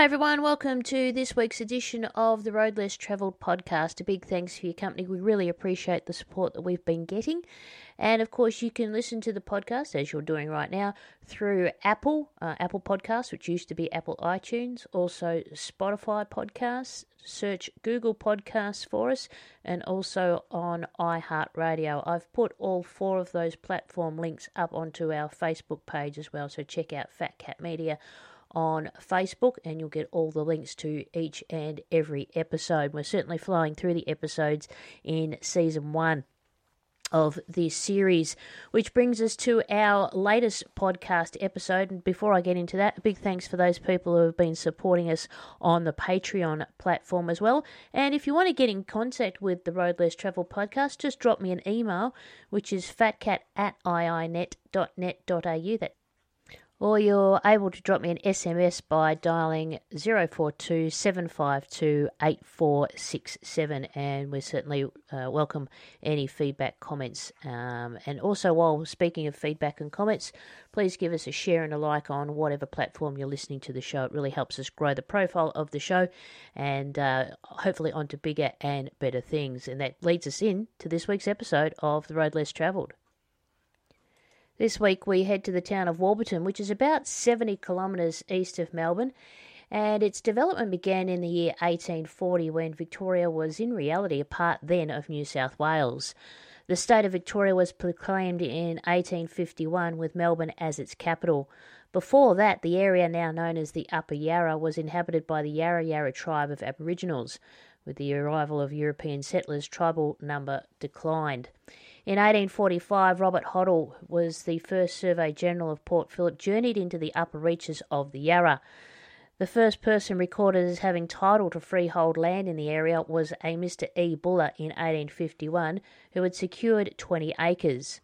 Hi, everyone. Welcome to this week's edition of the Road Less Travelled podcast. A big thanks for your company. We really appreciate the support that we've been getting. And of course, you can listen to the podcast, as you're doing right now, through Apple, uh, Apple Podcasts, which used to be Apple iTunes, also Spotify Podcasts. Search Google Podcasts for us, and also on iHeartRadio. I've put all four of those platform links up onto our Facebook page as well, so check out Fat Cat Media on Facebook, and you'll get all the links to each and every episode. We're certainly flowing through the episodes in season one of this series, which brings us to our latest podcast episode. And before I get into that, a big thanks for those people who have been supporting us on the Patreon platform as well. And if you want to get in contact with the Road Less Travel podcast, just drop me an email, which is phatcat at iinet.net.au. That or you're able to drop me an SMS by dialing 042 752 8467 and we certainly uh, welcome any feedback, comments. Um, and also, while speaking of feedback and comments, please give us a share and a like on whatever platform you're listening to the show. It really helps us grow the profile of the show and uh, hopefully onto bigger and better things. And that leads us in to this week's episode of The Road Less Travelled. This week we head to the town of Warburton, which is about 70 kilometres east of Melbourne, and its development began in the year 1840 when Victoria was in reality a part then of New South Wales. The state of Victoria was proclaimed in 1851 with Melbourne as its capital. Before that, the area now known as the Upper Yarra was inhabited by the Yarra Yarra tribe of Aboriginals. With the arrival of European settlers, tribal number declined. In 1845, Robert Hoddle was the first Survey General of Port Phillip, journeyed into the upper reaches of the Yarra. The first person recorded as having title to freehold land in the area was a Mr. E. Buller in 1851, who had secured 20 acres.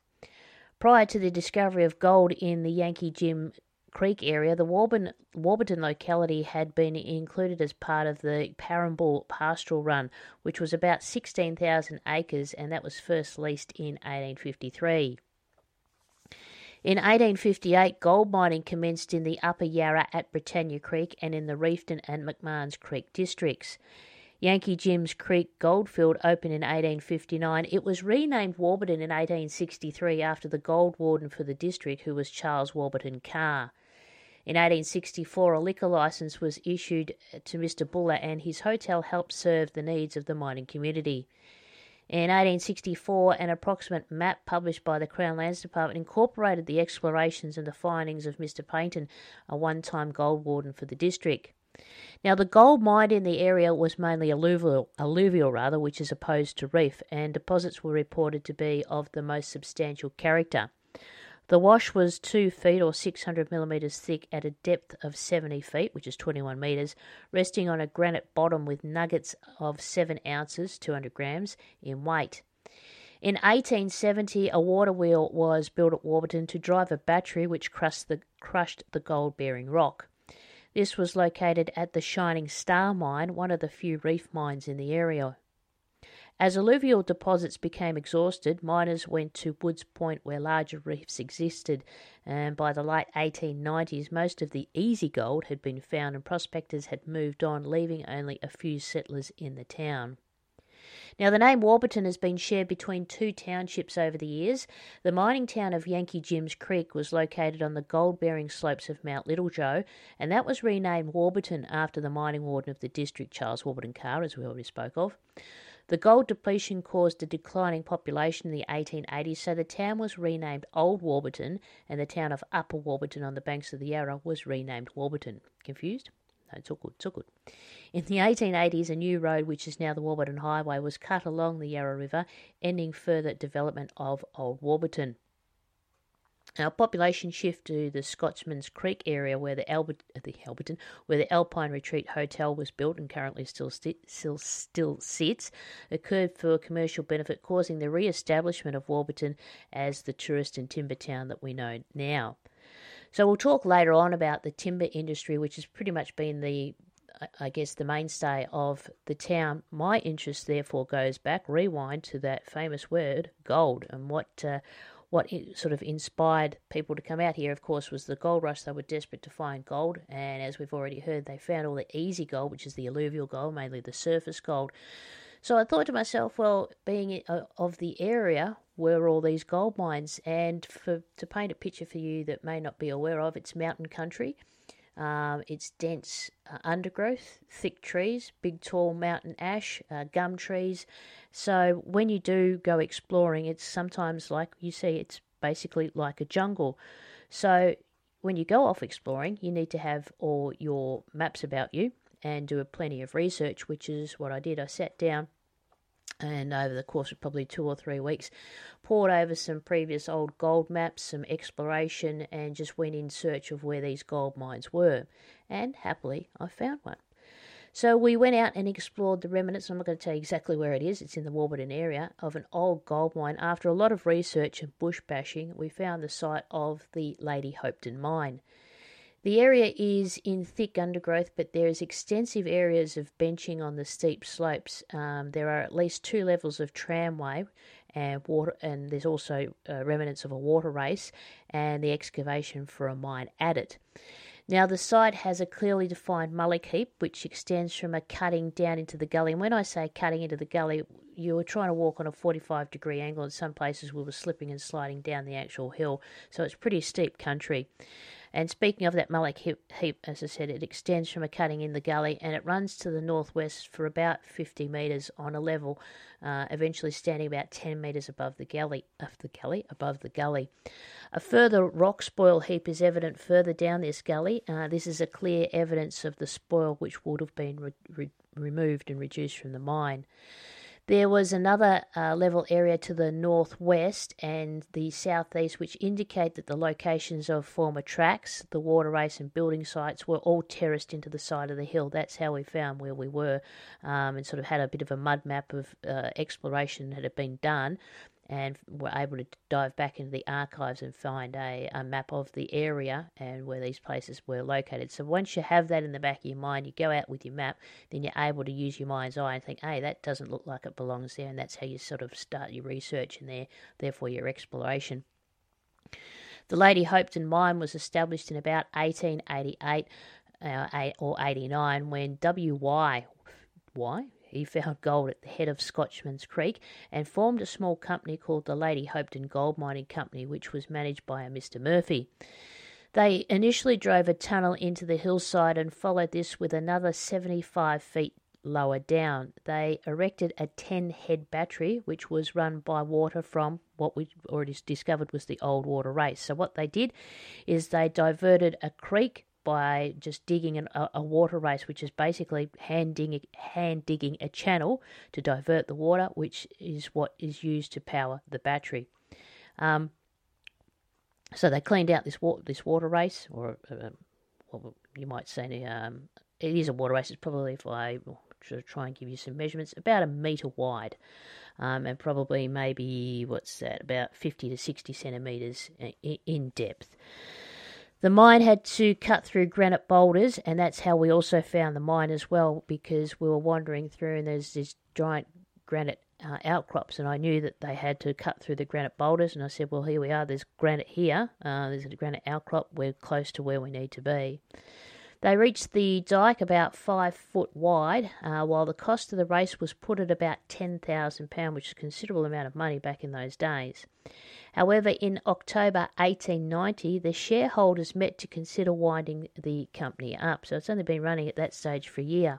Prior to the discovery of gold in the Yankee Jim Creek area, the Warburton, Warburton locality had been included as part of the Parambull Pastoral Run, which was about 16,000 acres and that was first leased in 1853. In 1858, gold mining commenced in the Upper Yarra at Britannia Creek and in the Reefton and McMahon's Creek districts. Yankee Jim's Creek goldfield opened in 1859. It was renamed Warburton in 1863 after the gold warden for the district, who was Charles Warburton Carr. In 1864, a liquor license was issued uh, to Mr. Buller, and his hotel helped serve the needs of the mining community. In 1864, an approximate map published by the Crown Lands Department incorporated the explorations and the findings of Mr. Payton, a one time gold warden for the district. Now, the gold mined in the area was mainly alluvial, alluvial rather, which is opposed to reef, and deposits were reported to be of the most substantial character. The wash was 2 feet or 600 millimetres thick at a depth of 70 feet, which is 21 metres, resting on a granite bottom with nuggets of 7 ounces, 200 grams, in weight. In 1870, a water wheel was built at Warburton to drive a battery which crushed the, crushed the gold bearing rock. This was located at the Shining Star mine, one of the few reef mines in the area. As alluvial deposits became exhausted, miners went to Woods Point where larger reefs existed, and by the late 1890s, most of the easy gold had been found and prospectors had moved on, leaving only a few settlers in the town. Now, the name Warburton has been shared between two townships over the years. The mining town of Yankee Jim's Creek was located on the gold bearing slopes of Mount Little Joe, and that was renamed Warburton after the mining warden of the district, Charles Warburton Carr, as we already spoke of. The gold depletion caused a declining population in the 1880s, so the town was renamed Old Warburton, and the town of Upper Warburton on the banks of the Yarra was renamed Warburton. Confused? No, it's all good, it's all good. In the 1880s, a new road, which is now the Warburton Highway, was cut along the Yarra River, ending further development of Old Warburton. Now, population shift to the Scotchman's Creek area, where the Albert, uh, the Alberton, where the Alpine Retreat Hotel was built and currently still sti- still still sits, occurred for commercial benefit, causing the re-establishment of Warburton as the tourist and timber town that we know now. So we'll talk later on about the timber industry, which has pretty much been the I guess, the mainstay of the town. My interest, therefore, goes back, rewind to that famous word, gold, and what uh, what sort of inspired people to come out here, of course, was the gold rush. They were desperate to find gold, and as we've already heard, they found all the easy gold, which is the alluvial gold, mainly the surface gold. So I thought to myself, well, being of the area were all these gold mines, and for to paint a picture for you that may not be aware of, it's mountain country. Um, it's dense uh, undergrowth, thick trees, big tall mountain ash, uh, gum trees. So when you do go exploring, it's sometimes like you see, it's basically like a jungle. So when you go off exploring, you need to have all your maps about you and do a plenty of research, which is what I did. I sat down and over the course of probably two or three weeks, poured over some previous old gold maps, some exploration, and just went in search of where these gold mines were. And happily, I found one. So we went out and explored the remnants. I'm not going to tell you exactly where it is. It's in the Warburton area of an old gold mine. After a lot of research and bush bashing, we found the site of the Lady Hopetoun mine. The area is in thick undergrowth, but there is extensive areas of benching on the steep slopes. Um, there are at least two levels of tramway and water, and there's also uh, remnants of a water race and the excavation for a mine at it. Now, the site has a clearly defined mullock heap which extends from a cutting down into the gully. And when I say cutting into the gully, you were trying to walk on a 45 degree angle. In some places, we were slipping and sliding down the actual hill, so it's pretty steep country. And speaking of that mullock heap, as I said, it extends from a cutting in the gully and it runs to the northwest for about 50 metres on a level, uh, eventually standing about 10 metres above the gully, of the gully, above the gully. A further rock spoil heap is evident further down this gully. Uh, this is a clear evidence of the spoil which would have been re- re- removed and reduced from the mine. There was another uh, level area to the northwest and the southeast, which indicate that the locations of former tracks, the water race, and building sites were all terraced into the side of the hill. That's how we found where we were um, and sort of had a bit of a mud map of uh, exploration that had been done and were able to dive back into the archives and find a, a map of the area and where these places were located. So once you have that in the back of your mind, you go out with your map, then you're able to use your mind's eye and think, hey, that doesn't look like it belongs there, and that's how you sort of start your research and there, therefore your exploration. The Lady Hopetoun mine was established in about 1888 uh, or 89 when W.Y. Why? He found gold at the head of Scotchman's Creek and formed a small company called the Lady Hopetoun Gold Mining Company, which was managed by a Mr. Murphy. They initially drove a tunnel into the hillside and followed this with another 75 feet lower down. They erected a 10 head battery, which was run by water from what we already discovered was the old water race. So, what they did is they diverted a creek by just digging an, a, a, water race, which is basically hand digging, hand digging a channel to divert the water, which is what is used to power the battery. Um, so they cleaned out this water, this water race, or uh, what you might say, um, it is a water race. It's probably, if I try and give you some measurements, about a metre wide, um, and probably maybe what's that, about fifty to sixty centimetres in depth. The mine had to cut through granite boulders, and that's how we also found the mine as well, because we were wandering through and there's these giant granite uh, outcrops, and I knew that they had to cut through the granite boulders. And I said, Well, here we are, there's granite here, uh, there's a granite outcrop, we're close to where we need to be. They reached the dike about five foot wide, uh, while the cost of the race was put at about £10,000, which is a considerable amount of money back in those days. However, in October 1890, the shareholders met to consider winding the company up, so it's only been running at that stage for a year.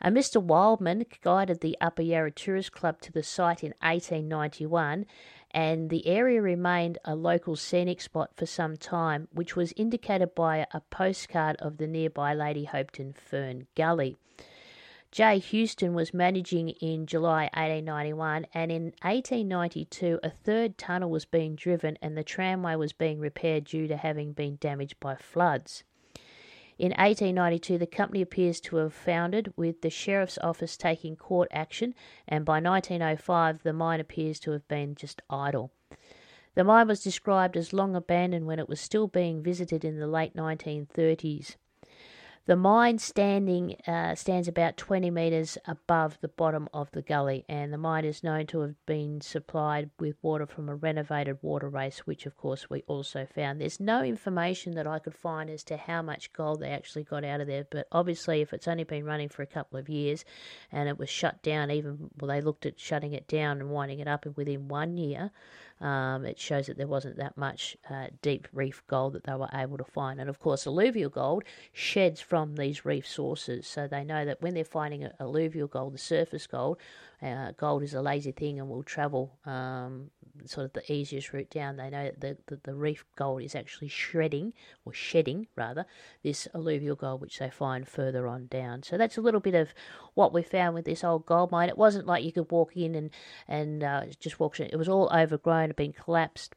Uh, Mr. Wildman guided the Upper Yarra Tourist Club to the site in 1891, and the area remained a local scenic spot for some time, which was indicated by a postcard of the nearby Lady Hopetoun Fern Gully. J. Houston was managing in July 1891, and in 1892, a third tunnel was being driven and the tramway was being repaired due to having been damaged by floods. In 1892, the company appears to have founded, with the Sheriff's Office taking court action, and by 1905, the mine appears to have been just idle. The mine was described as long abandoned when it was still being visited in the late 1930s. The mine standing uh, stands about 20 metres above the bottom of the gully, and the mine is known to have been supplied with water from a renovated water race, which of course we also found. There's no information that I could find as to how much gold they actually got out of there, but obviously, if it's only been running for a couple of years and it was shut down, even well, they looked at shutting it down and winding it up within one year um, it shows that there wasn't that much uh, deep reef gold that they were able to find. And of course, alluvial gold sheds from these reef sources, so they know that when they're finding alluvial gold, the surface gold, uh, gold is a lazy thing and will travel um, sort of the easiest route down. They know that the, the, the, reef gold is actually shredding, or shedding rather, this alluvial gold which they find further on down. So that's a little bit of what we found with this old gold mine. It wasn't like you could walk in and, and uh, just walk in. It was all overgrown, had been collapsed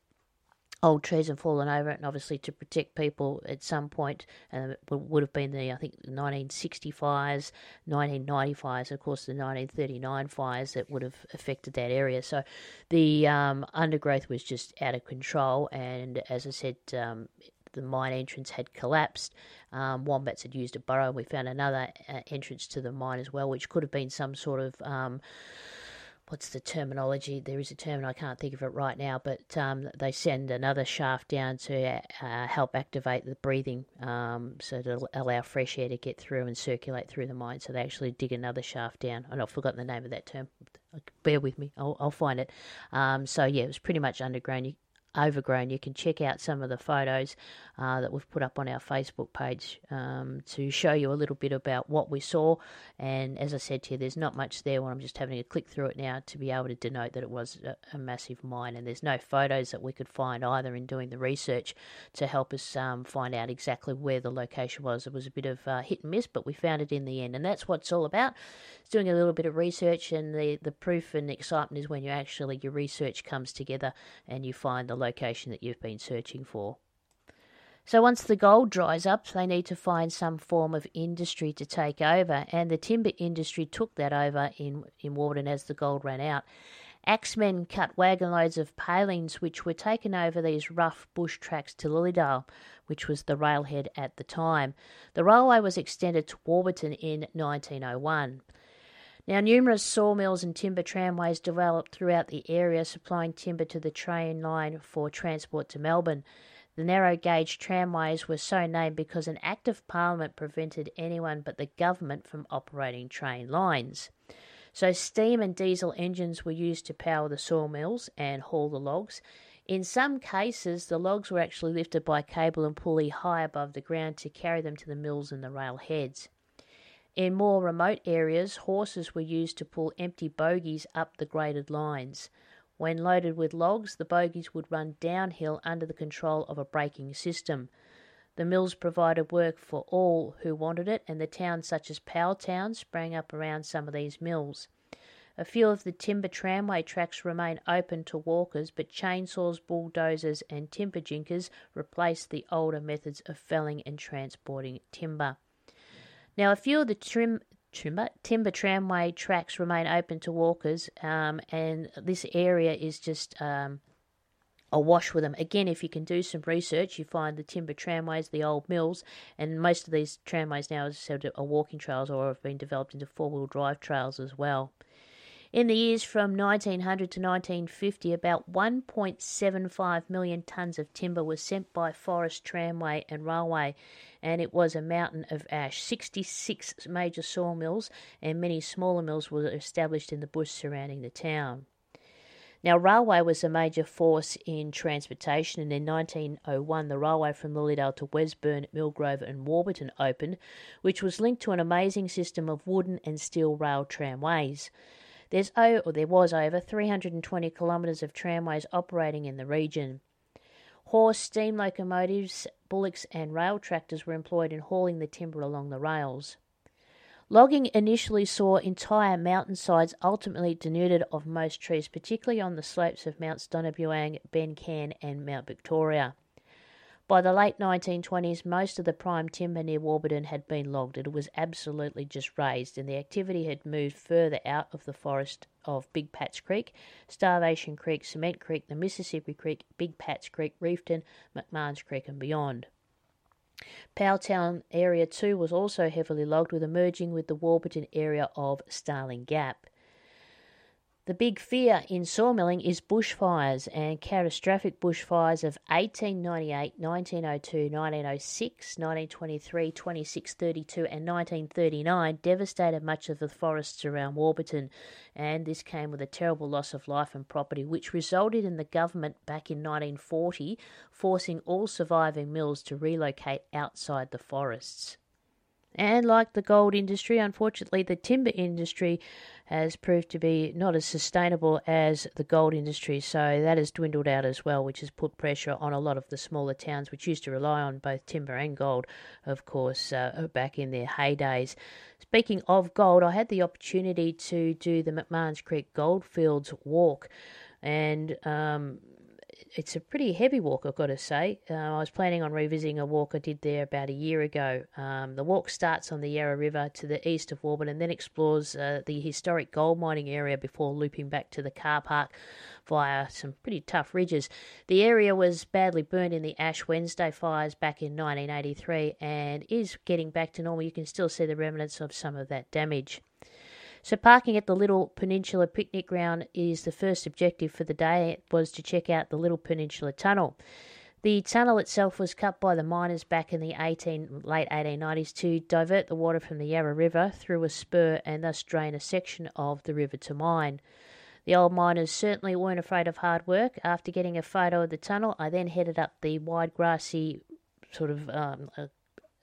old trees and fallen over it, and obviously to protect people at some point, and it would have been the I think 1960 fires, 1990 fires, of course the 1939 fires that would have affected that area. So the um, undergrowth was just out of control, and as I said. Um, the mine entrance had collapsed. Um, wombats had used a burrow. We found another uh, entrance to the mine as well, which could have been some sort of um, what's the terminology? There is a term, I can't think of it right now, but um, they send another shaft down to uh, help activate the breathing um, so to allow fresh air to get through and circulate through the mine. So they actually dig another shaft down. And I've forgotten the name of that term. Bear with me, I'll, I'll find it. Um, so, yeah, it was pretty much underground. You, overgrown. You can check out some of the photos uh, that we've put up on our Facebook page um, to show you a little bit about what we saw. And as I said to you, there's not much there I'm just having a click through it now to be able to denote that it was a, a massive mine. And there's no photos that we could find either in doing the research to help us um, find out exactly where the location was. It was a bit of uh, hit and miss, but we found it in the end. And that's what it's all about. It's doing a little bit of research, and the, the proof and excitement is when you actually, your research comes together and you find the location that you've been searching for. So once the gold dries up, they need to find some form of industry to take over, and the timber industry took that over in, in Warburton as the gold ran out. Axemen cut wagon loads of palings, which were taken over these rough bush tracks to Lilydale, which was the railhead at the time. The railway was extended to Warburton in 1901. Now, numerous sawmills and timber tramways developed throughout the area, supplying timber to the train line for transport to Melbourne. The narrow gauge tramways were so named because an Act of Parliament prevented anyone but the government from operating train lines. So, steam and diesel engines were used to power the sawmills and haul the logs. In some cases, the logs were actually lifted by cable and pulley high above the ground to carry them to the mills and the rail heads. In more remote areas, horses were used to pull empty bogies up the graded lines. When loaded with logs, the bogies would run downhill under the control of a braking system. The mills provided work for all who wanted it, and the towns such as Powelltown sprang up around some of these mills. A few of the timber tramway tracks remain open to walkers, but chainsaws, bulldozers, and timber jinkers replaced the older methods of felling and transporting timber. Now, a few of the trim, timber, tramway tracks remain open to walkers, um, and this area is just um, awash with them. Again, if you can do some research, you find the timber tramways, the old mills, and most of these tramways now are walking trails or have been developed into four wheel drive trails as well. In the years from 1900 to 1950, about 1.75 million tonnes of timber was sent by forest, tramway, and railway, and it was a mountain of ash. 66 major sawmills and many smaller mills were established in the bush surrounding the town. Now, railway was a major force in transportation, and in 1901, the railway from Lilydale to Wesburn, Millgrove, and Warburton opened, which was linked to an amazing system of wooden and steel rail tramways. There's or there was over 320 kilometres of tramways operating in the region. Horse, steam locomotives, bullocks, and rail tractors were employed in hauling the timber along the rails. Logging initially saw entire mountainsides ultimately denuded of most trees, particularly on the slopes of Mount Donna Buang, Ben Cairn, and Mount Victoria. By the late 1920s, most of the prime timber near Warburton had been logged. It was absolutely just razed, and the activity had moved further out of the forest of Big Pat's Creek, Starvation Creek, Cement Creek, the Mississippi Creek, Big Pat's Creek, Reefton, McMahon's Creek, and beyond. Powelltown area 2 was also heavily logged with emerging with the Warburton area of Starling Gap. The big fear in sawmilling is bushfires and catastrophic bushfires of 1898, 1902, 1906, 1923, 2632, and 1939 devastated much of the forests around Warburton, and this came with a terrible loss of life and property, which resulted in the government back in 1940 forcing all surviving mills to relocate outside the forests. And like the gold industry, unfortunately, the timber industry has proved to be not as sustainable as the gold industry. So that has dwindled out as well, which has put pressure on a lot of the smaller towns, which used to rely on both timber and gold, of course, uh, back in their heydays. Speaking of gold, I had the opportunity to do the McMahon's Creek Goldfields walk. And um, it's a pretty heavy walk, I've got to say. Uh, I was planning on revisiting a walk I did there about a year ago. Um, the walk starts on the Yarra River to the east of Warburton and then explores uh, the historic gold mining area before looping back to the car park via some pretty tough ridges. The area was badly burned in the Ash Wednesday fires back in 1983 and is getting back to normal. You can still see the remnants of some of that damage. So parking at the Little Peninsula Picnic Ground is the first objective for the day. It was to check out the Little Peninsula Tunnel. The tunnel itself was cut by the miners back in the 18, late 1890s to divert the water from the Yarra River through a spur and thus drain a section of the river to mine. The old miners certainly weren't afraid of hard work. After getting a photo of the tunnel, I then headed up the wide grassy sort of um,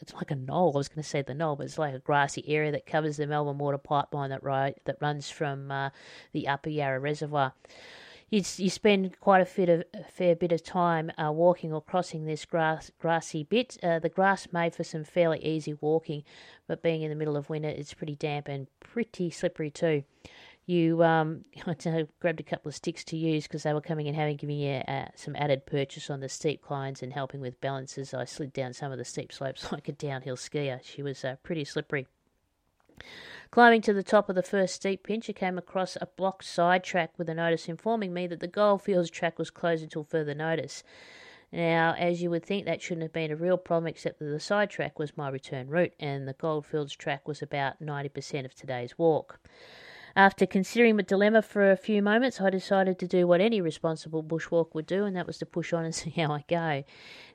it's like a knoll. I was going to say the knoll, but it's like a grassy area that covers the Melbourne water pipeline that that runs from uh, the Upper Yarra Reservoir. You, you spend quite a, of, a fair bit of time uh, walking or crossing this grass, grassy bit. Uh, the grass made for some fairly easy walking, but being in the middle of winter, it's pretty damp and pretty slippery too you um, I grabbed a couple of sticks to use because they were coming and having given you uh, some added purchase on the steep climbs and helping with balances. I slid down some of the steep slopes like a downhill skier. She was uh, pretty slippery. Climbing to the top of the first steep pinch, I came across a blocked side track with a notice informing me that the Goldfields track was closed until further notice. Now, as you would think, that shouldn't have been a real problem, except that the side track was my return route, and the Goldfields track was about 90% of today's walk. After considering the dilemma for a few moments, I decided to do what any responsible bushwalk would do, and that was to push on and see how I go.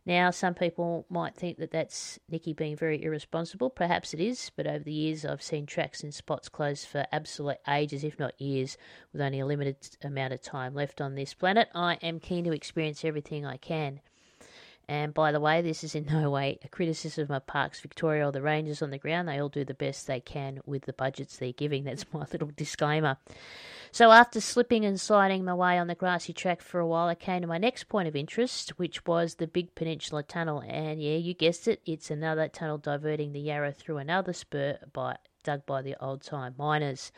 Now, some people might think that that's Nikki being very irresponsible. Perhaps it is, but over the years, I've seen tracks and spots closed for absolute ages, if not years, with only a limited amount of time left on this planet. I am keen to experience everything I can. And by the way, this is in no way a criticism of my Parks Victoria or the Rangers on the ground. They all do the best they can with the budgets they're giving. That's my little disclaimer. So, after slipping and sliding my way on the grassy track for a while, I came to my next point of interest, which was the Big Peninsula Tunnel. And yeah, you guessed it, it's another tunnel diverting the Yarra through another spur by, dug by the old time miners.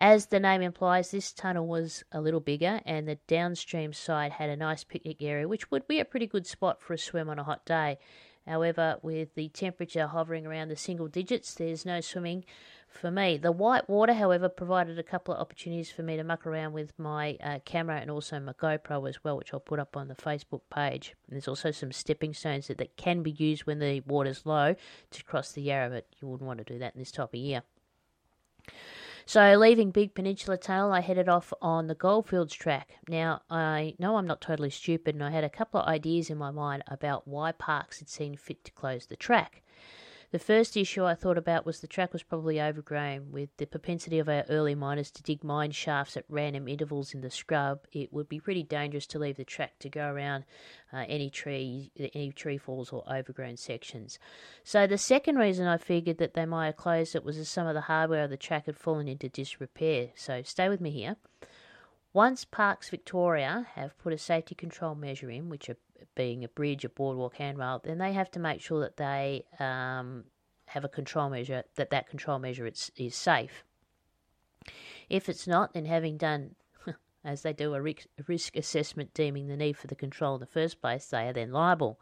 As the name implies, this tunnel was a little bigger, and the downstream side had a nice picnic area, which would be a pretty good spot for a swim on a hot day. However, with the temperature hovering around the single digits, there's no swimming for me. The white water, however, provided a couple of opportunities for me to muck around with my uh, camera and also my GoPro as well, which I'll put up on the Facebook page. And there's also some stepping stones that, that can be used when the water's low to cross the Yarra, but you wouldn't want to do that in this type of year. So, leaving Big Peninsula Tunnel, I headed off on the Goldfields track. Now, I know I'm not totally stupid, and I had a couple of ideas in my mind about why Parks had seen fit to close the track. The first issue I thought about was the track was probably overgrown. With the propensity of our early miners to dig mine shafts at random intervals in the scrub, it would be pretty dangerous to leave the track to go around uh, any tree, any tree falls or overgrown sections. So the second reason I figured that they might have closed it was that some of the hardware of the track had fallen into disrepair. So stay with me here. Once Parks Victoria have put a safety control measure in, which are being a bridge, a boardwalk, handrail, then they have to make sure that they um, have a control measure, that that control measure is, is safe. If it's not, then having done, as they do, a risk assessment deeming the need for the control in the first place, they are then liable.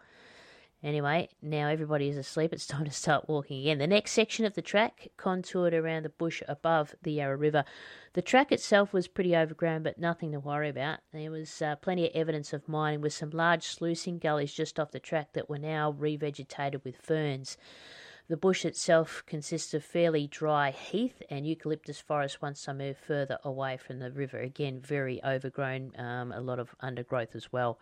Anyway, now everybody is asleep. It's time to start walking again. The next section of the track contoured around the bush above the Yarra River. The track itself was pretty overgrown, but nothing to worry about. There was uh, plenty of evidence of mining with some large sluicing gullies just off the track that were now revegetated with ferns. The bush itself consists of fairly dry heath and eucalyptus forest once I move further away from the river. Again, very overgrown, um, a lot of undergrowth as well.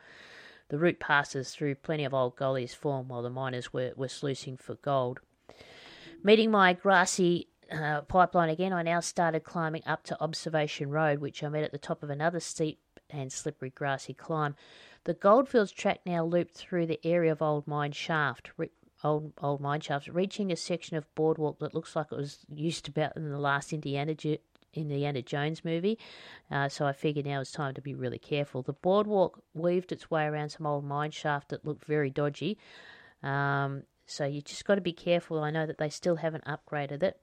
The route passes through plenty of old gullies formed while the miners were, were sluicing for gold. Meeting my grassy uh, pipeline again, I now started climbing up to Observation Road, which I met at the top of another steep and slippery grassy climb. The Goldfields track now looped through the area of Old Mine Shaft, old old mine shafts, reaching a section of boardwalk that looks like it was used about in the last Indiana Indiana Jones movie. Uh, so I figured now it's time to be really careful. The boardwalk weaved its way around some old mine shaft that looked very dodgy. Um, so you just got to be careful. I know that they still haven't upgraded it.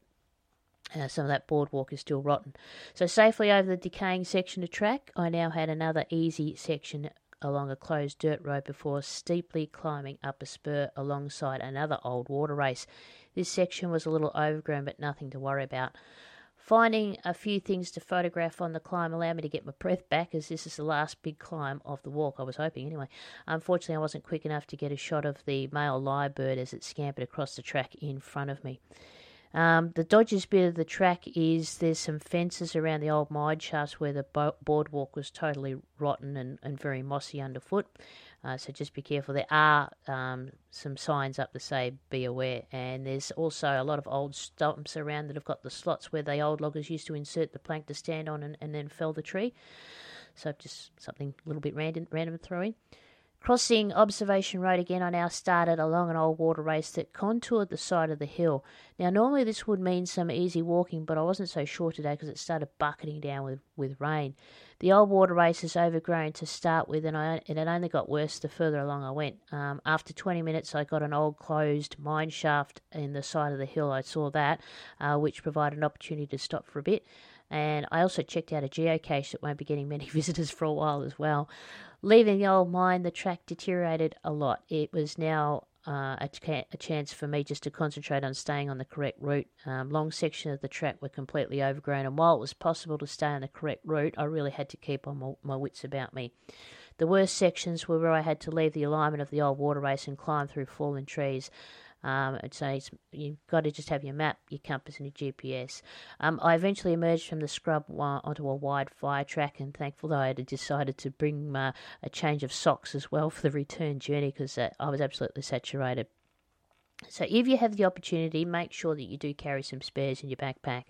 Uh, some of that boardwalk is still rotten. So, safely over the decaying section of track, I now had another easy section along a closed dirt road before steeply climbing up a spur alongside another old water race. This section was a little overgrown, but nothing to worry about. Finding a few things to photograph on the climb allowed me to get my breath back, as this is the last big climb of the walk. I was hoping anyway. Unfortunately, I wasn't quick enough to get a shot of the male lyrebird as it scampered across the track in front of me. Um, the dodgiest bit of the track is there's some fences around the old mine shafts where the bo- boardwalk was totally rotten and, and very mossy underfoot. Uh, so just be careful. There are um, some signs up to say be aware, and there's also a lot of old stumps around that have got the slots where the old loggers used to insert the plank to stand on and, and then fell the tree. So just something a little bit random, random to throw in. Crossing Observation Road again, I now started along an old water race that contoured the side of the hill. Now, normally this would mean some easy walking, but I wasn't so sure today because it started bucketing down with, with rain. The old water race is overgrown to start with, and, I, and it only got worse the further along I went. Um, after 20 minutes, I got an old closed mine shaft in the side of the hill. I saw that, uh, which provided an opportunity to stop for a bit. And I also checked out a geocache that won't be getting many visitors for a while as well. Leaving the old mine, the track deteriorated a lot. It was now uh, a, a, chance for me just to concentrate on staying on the correct route. Um, long sections of the track were completely overgrown, and while it was possible to stay on the correct route, I really had to keep on my, my wits about me. The worst sections were where I had to leave the alignment of the old water race and climb through fallen trees. Um, I'd you've got to just have your map, your compass, and your GPS. Um, I eventually emerged from the scrub onto a wide fire track, and thankful I had decided to bring uh, a change of socks as well for the return journey because uh, I was absolutely saturated. So, if you have the opportunity, make sure that you do carry some spares in your backpack.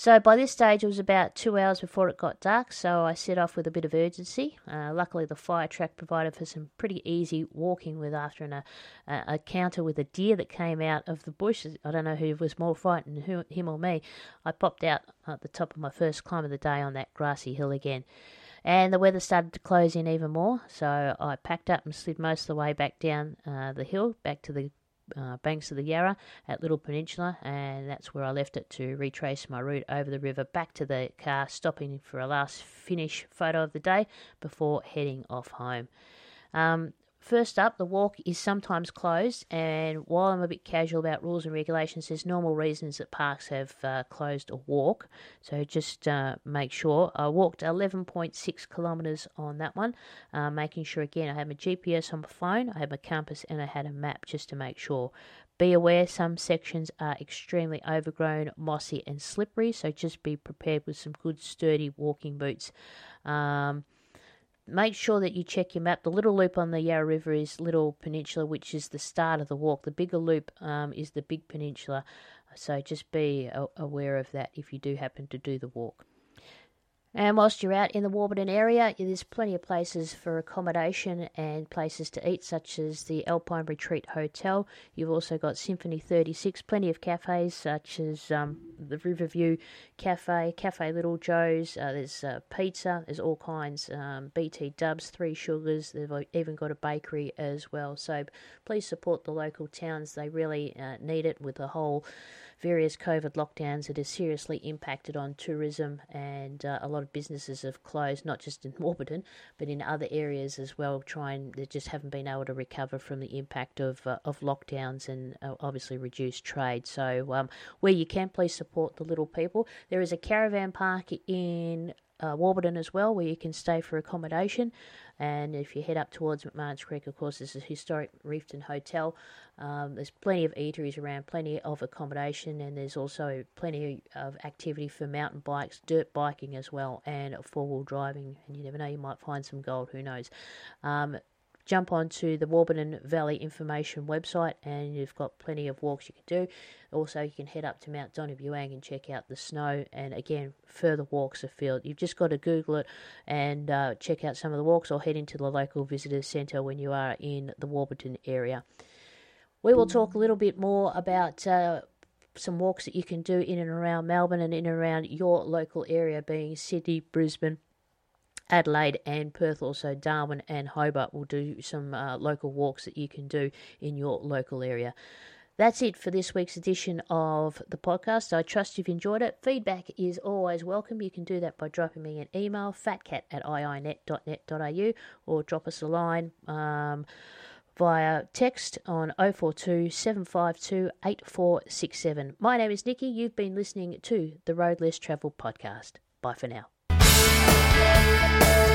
So by this stage, it was about two hours before it got dark, so I set off with a bit of urgency. Uh, luckily, the fire track provided for some pretty easy walking with after an, uh, a counter with a deer that came out of the bush. I don't know who was more frightened, who, him or me. I popped out at the top of my first climb of the day on that grassy hill again. And the weather started to close in even more, so I packed up and slid most of the way back down uh, the hill, back to the uh, banks of the Yarra at Little Peninsula, and that's where I left it to retrace my route over the river back to the car, stopping for a last finish photo of the day before heading off home. Um, First up, the walk is sometimes closed, and while I'm a bit casual about rules and regulations, there's normal reasons that parks have uh, closed a walk. So just uh, make sure. I walked 11.6 kilometres on that one, uh, making sure again I had my GPS on my phone, I had my compass, and I had a map just to make sure. Be aware some sections are extremely overgrown, mossy, and slippery, so just be prepared with some good sturdy walking boots. Um, make sure that you check your map. The little loop on the Yarra River is Little Peninsula, which is the start of the walk. The bigger loop um, is the Big Peninsula. So just be aware of that if you do happen to do the walk. And whilst you're out in the Warburton area, there's plenty of places for accommodation and places to eat, such as the Alpine Retreat Hotel. You've also got Symphony 36, plenty of cafes, such as um, the Riverview Cafe, Cafe Little Joe's. Uh, there's uh, pizza. There's all kinds. Um, BT Dubs, Three Sugars. They've even got a bakery as well. So please support the local towns. They really uh, need it with the whole various COVID lockdowns. It has seriously impacted on tourism, and uh, a lot of businesses have closed, not just in Warburton, but in other areas as well. Trying they just haven't been able to recover from the impact of uh, of lockdowns and uh, obviously reduced trade. So um, where you can, please support the little people. There is a caravan park in uh, Warburton as well, where you can stay for accommodation. And if you head up towards McMahon's Creek, of course, there's a historic Reefton Hotel. Um, there's plenty of eateries around, plenty of accommodation, and there's also plenty of activity for mountain bikes, dirt biking as well, and four wheel driving. And you never know, you might find some gold, who knows. Um, jump onto the Warburton Valley Information website and you've got plenty of walks you can do. Also, you can head up to Mount Donna Buang and check out the snow and again, further walks afield. You've just got to Google it and uh, check out some of the walks or head into the local visitor centre when you are in the Warburton area. We will talk a little bit more about. Uh, some walks that you can do in and around Melbourne and in and around your local area, being Sydney, Brisbane, Adelaide and Perth, also Darwin and Hobart will do some uh, local walks that you can do in your local area. That's it for this week's edition of the podcast. I trust you've enjoyed it. Feedback is always welcome. You can do that by dropping me an email, phatcat at iinet.net.au, or drop us a line um, via text on 042 752 8467. My name is Nikki. You've been listening to the Road Less Travel podcast. Bye for now. Música